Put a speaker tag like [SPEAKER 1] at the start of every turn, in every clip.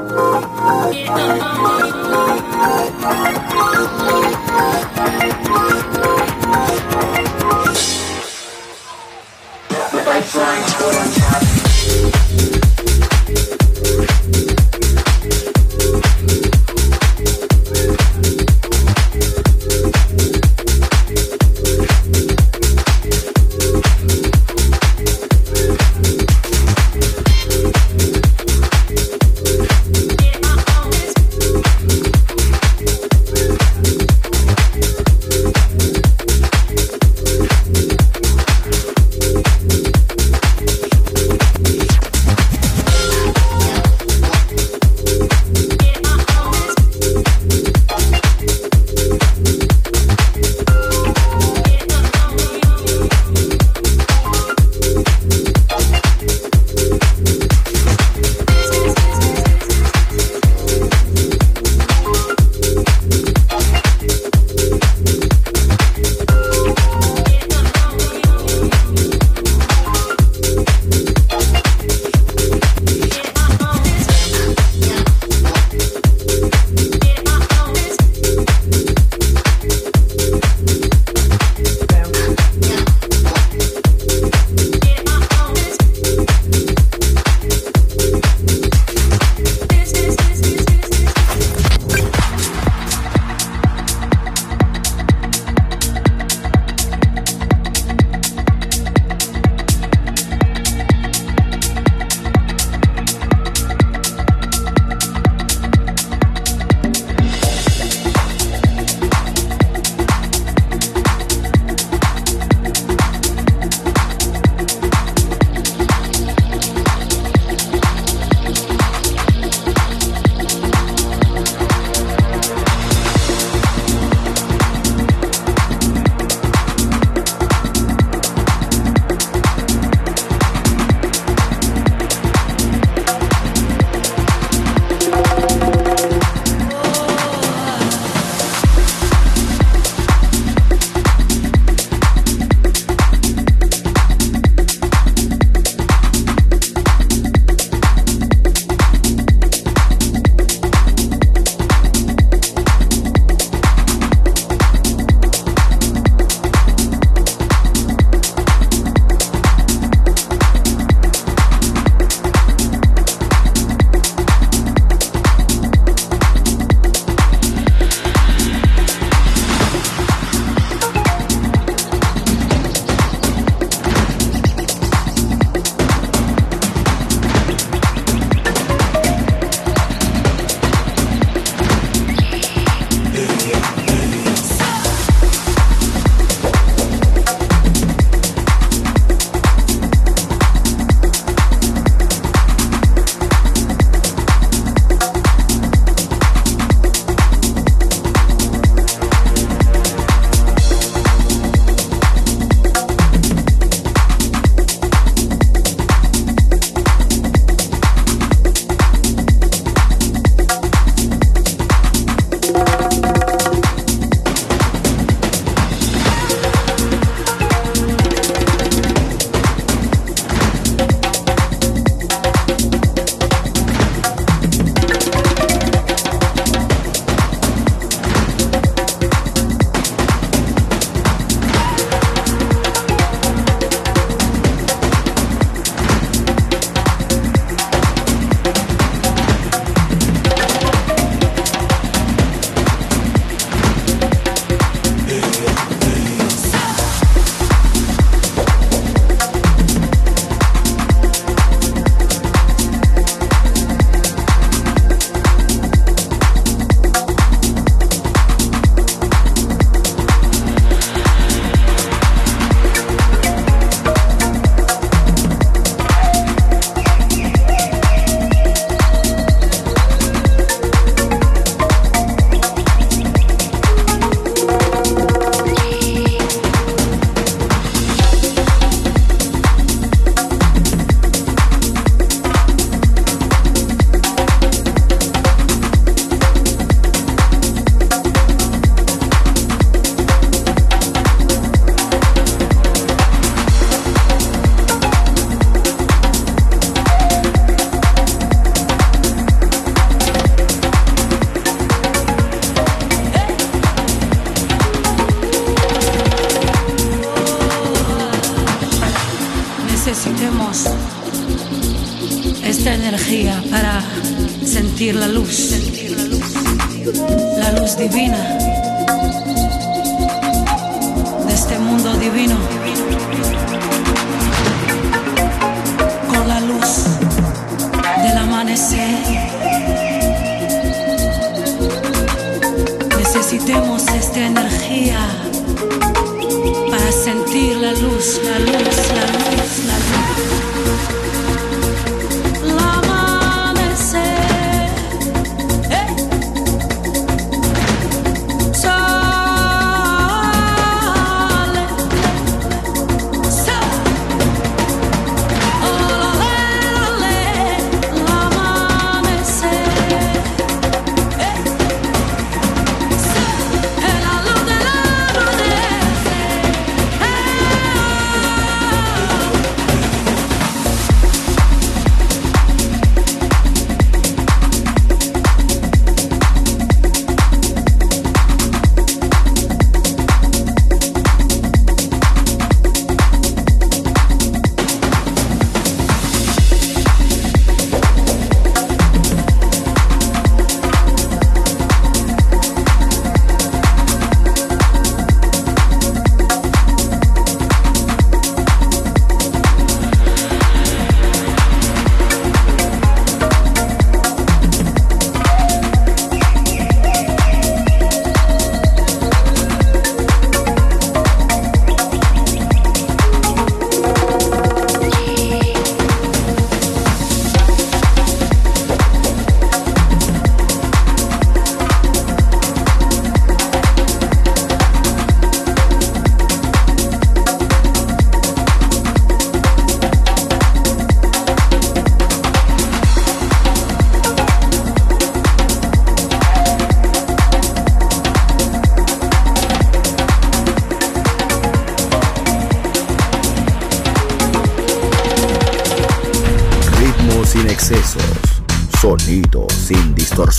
[SPEAKER 1] The bike flying, on top.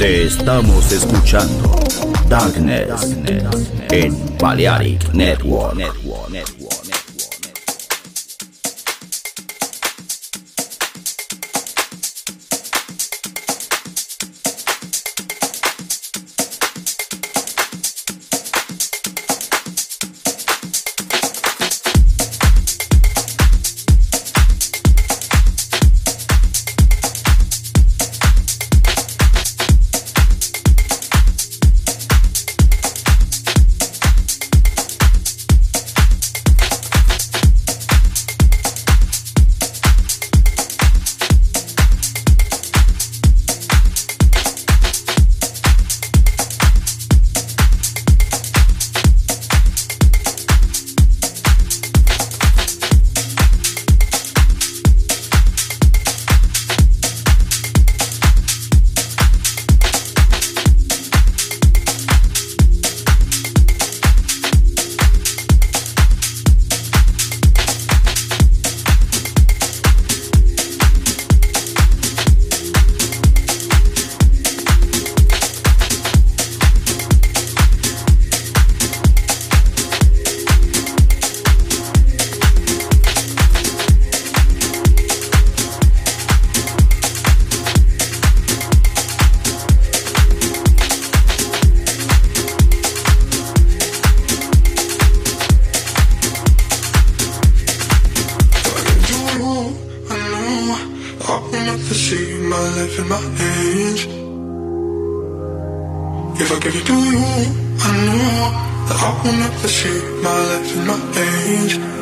[SPEAKER 2] Estamos escuchando Darkness en Balearic Network.
[SPEAKER 3] change.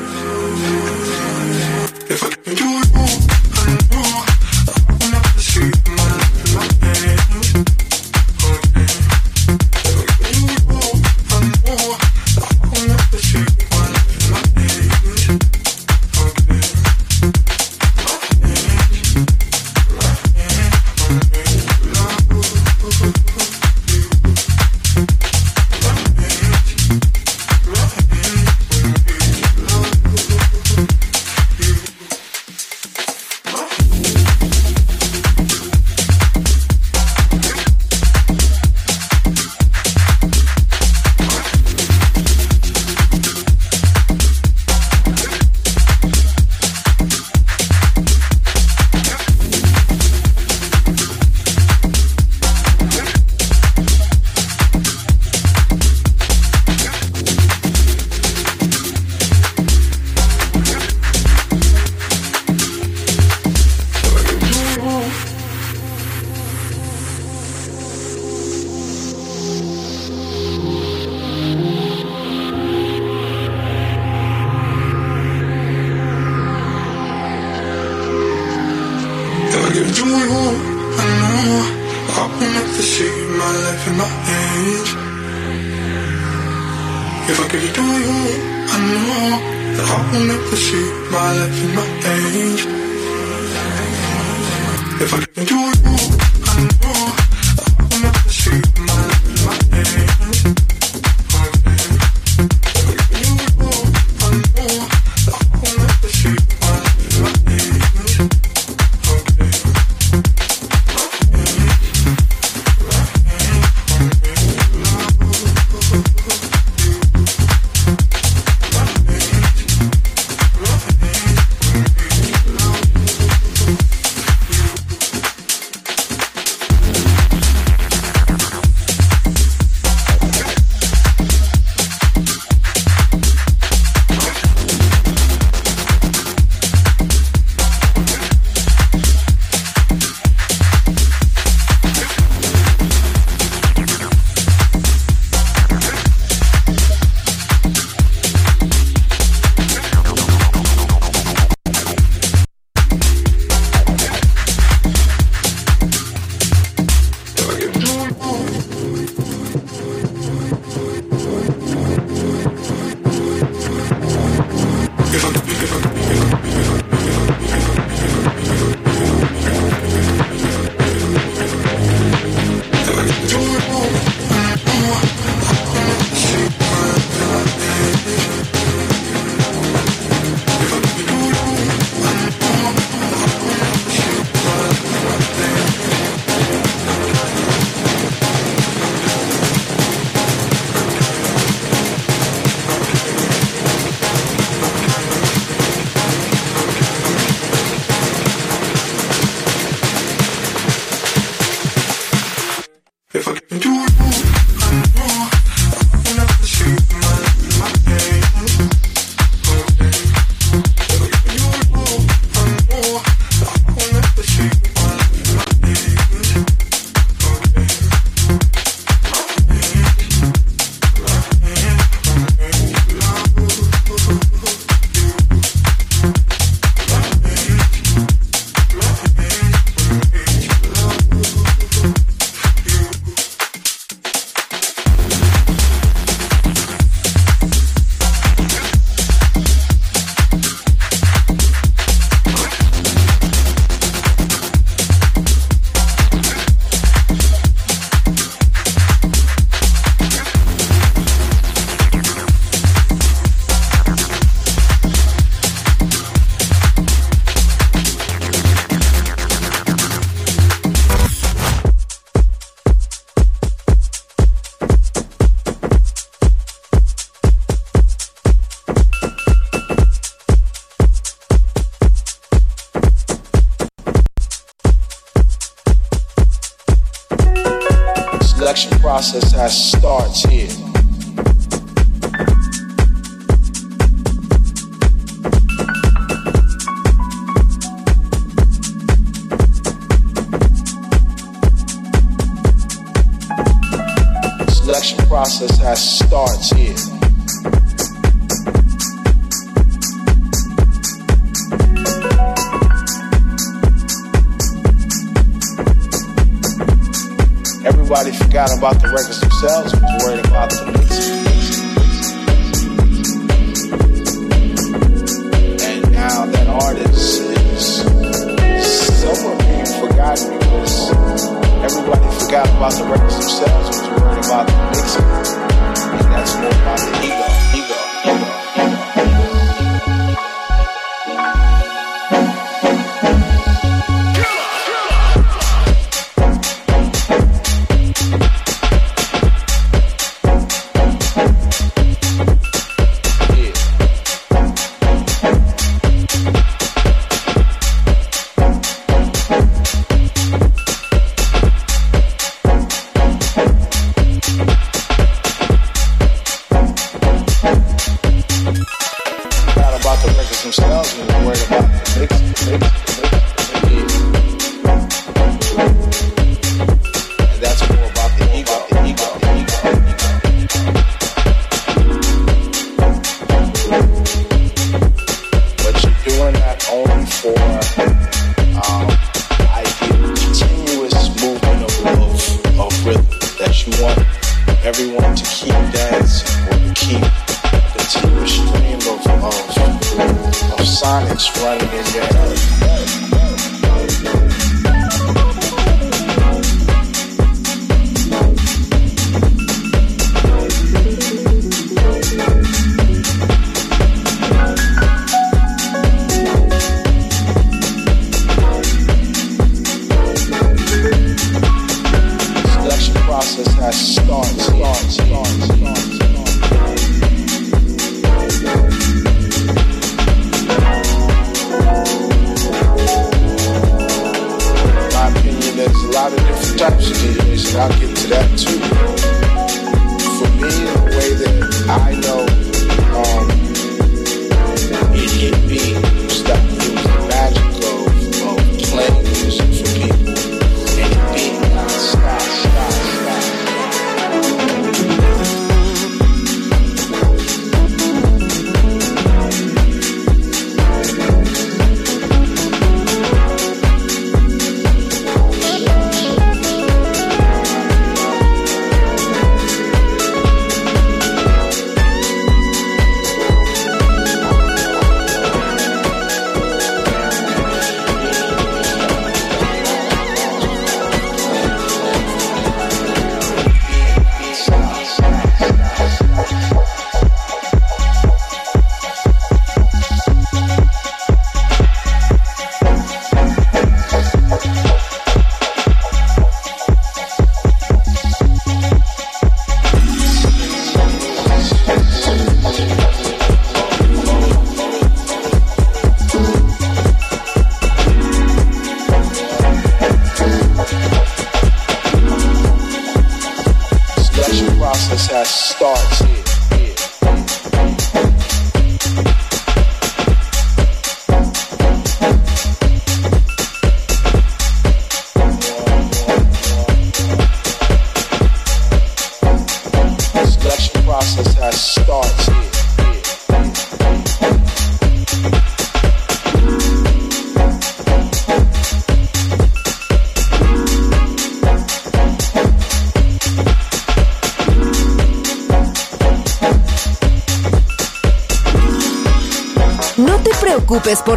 [SPEAKER 3] I
[SPEAKER 4] start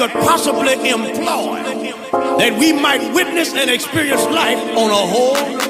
[SPEAKER 5] Could possibly employ that we might witness and experience life on a whole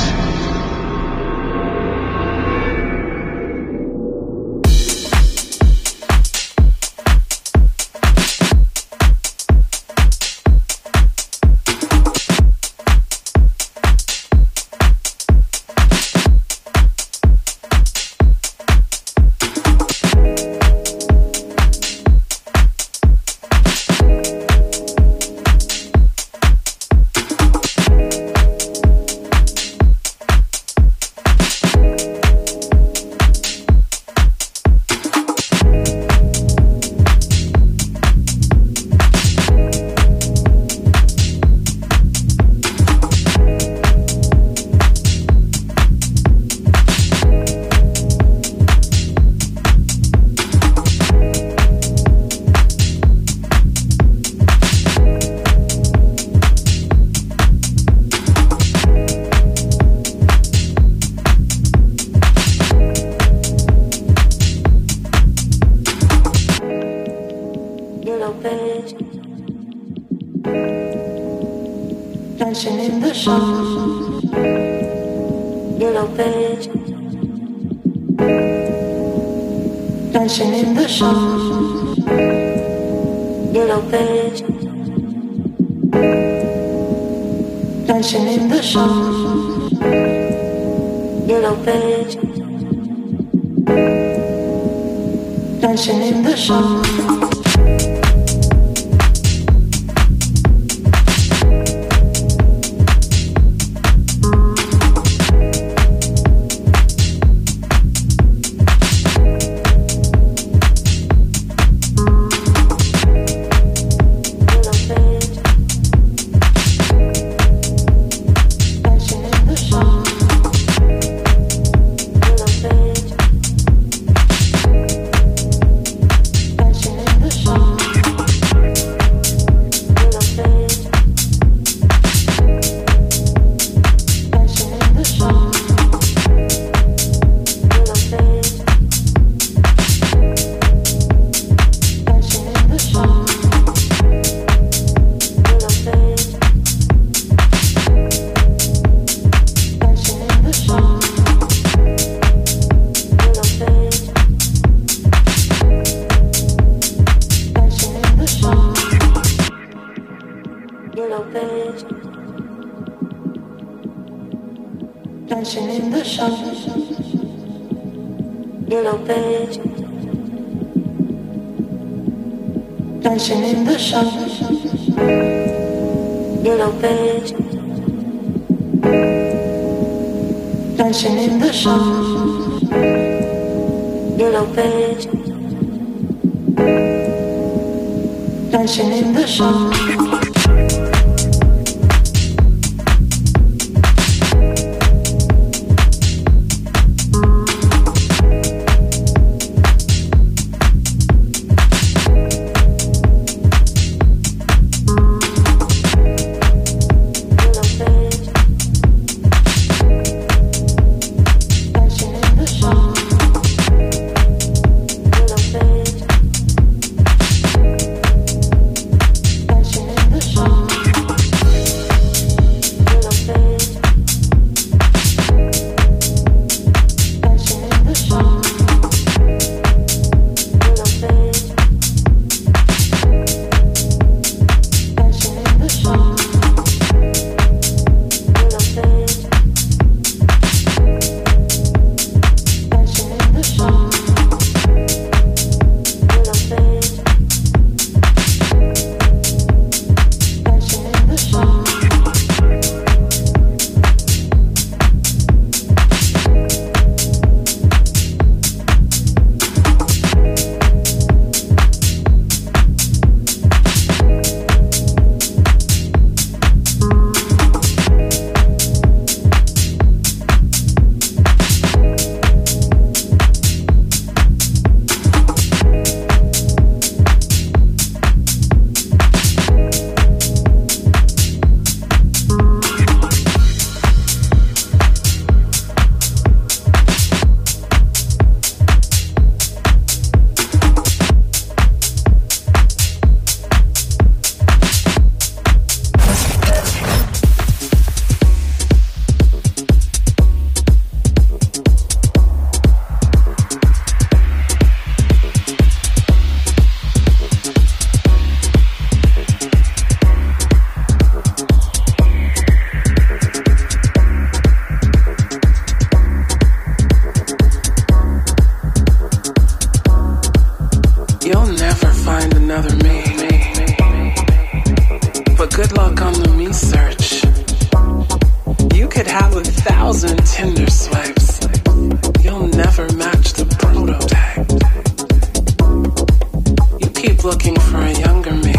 [SPEAKER 6] looking for a younger me,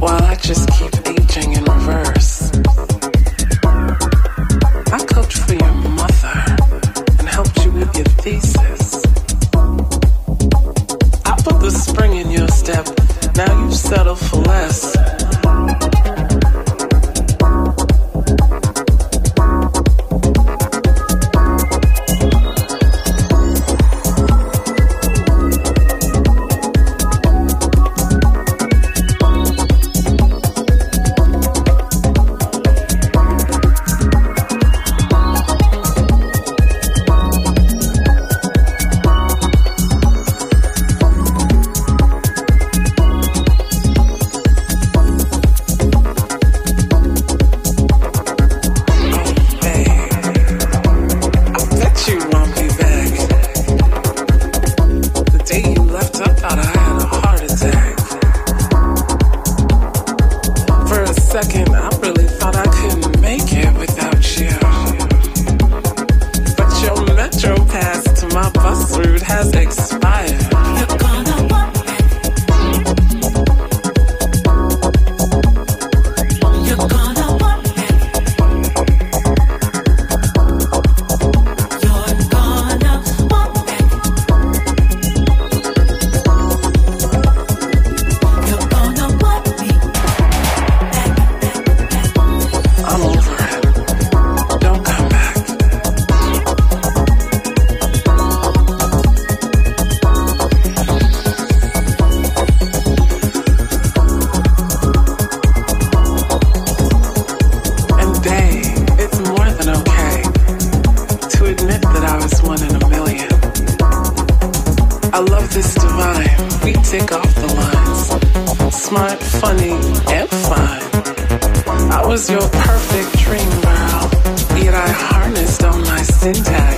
[SPEAKER 6] while I just keep tick off the lines. Smart, funny, and fine. I was
[SPEAKER 7] your perfect dream girl, yet I harnessed all my syntax.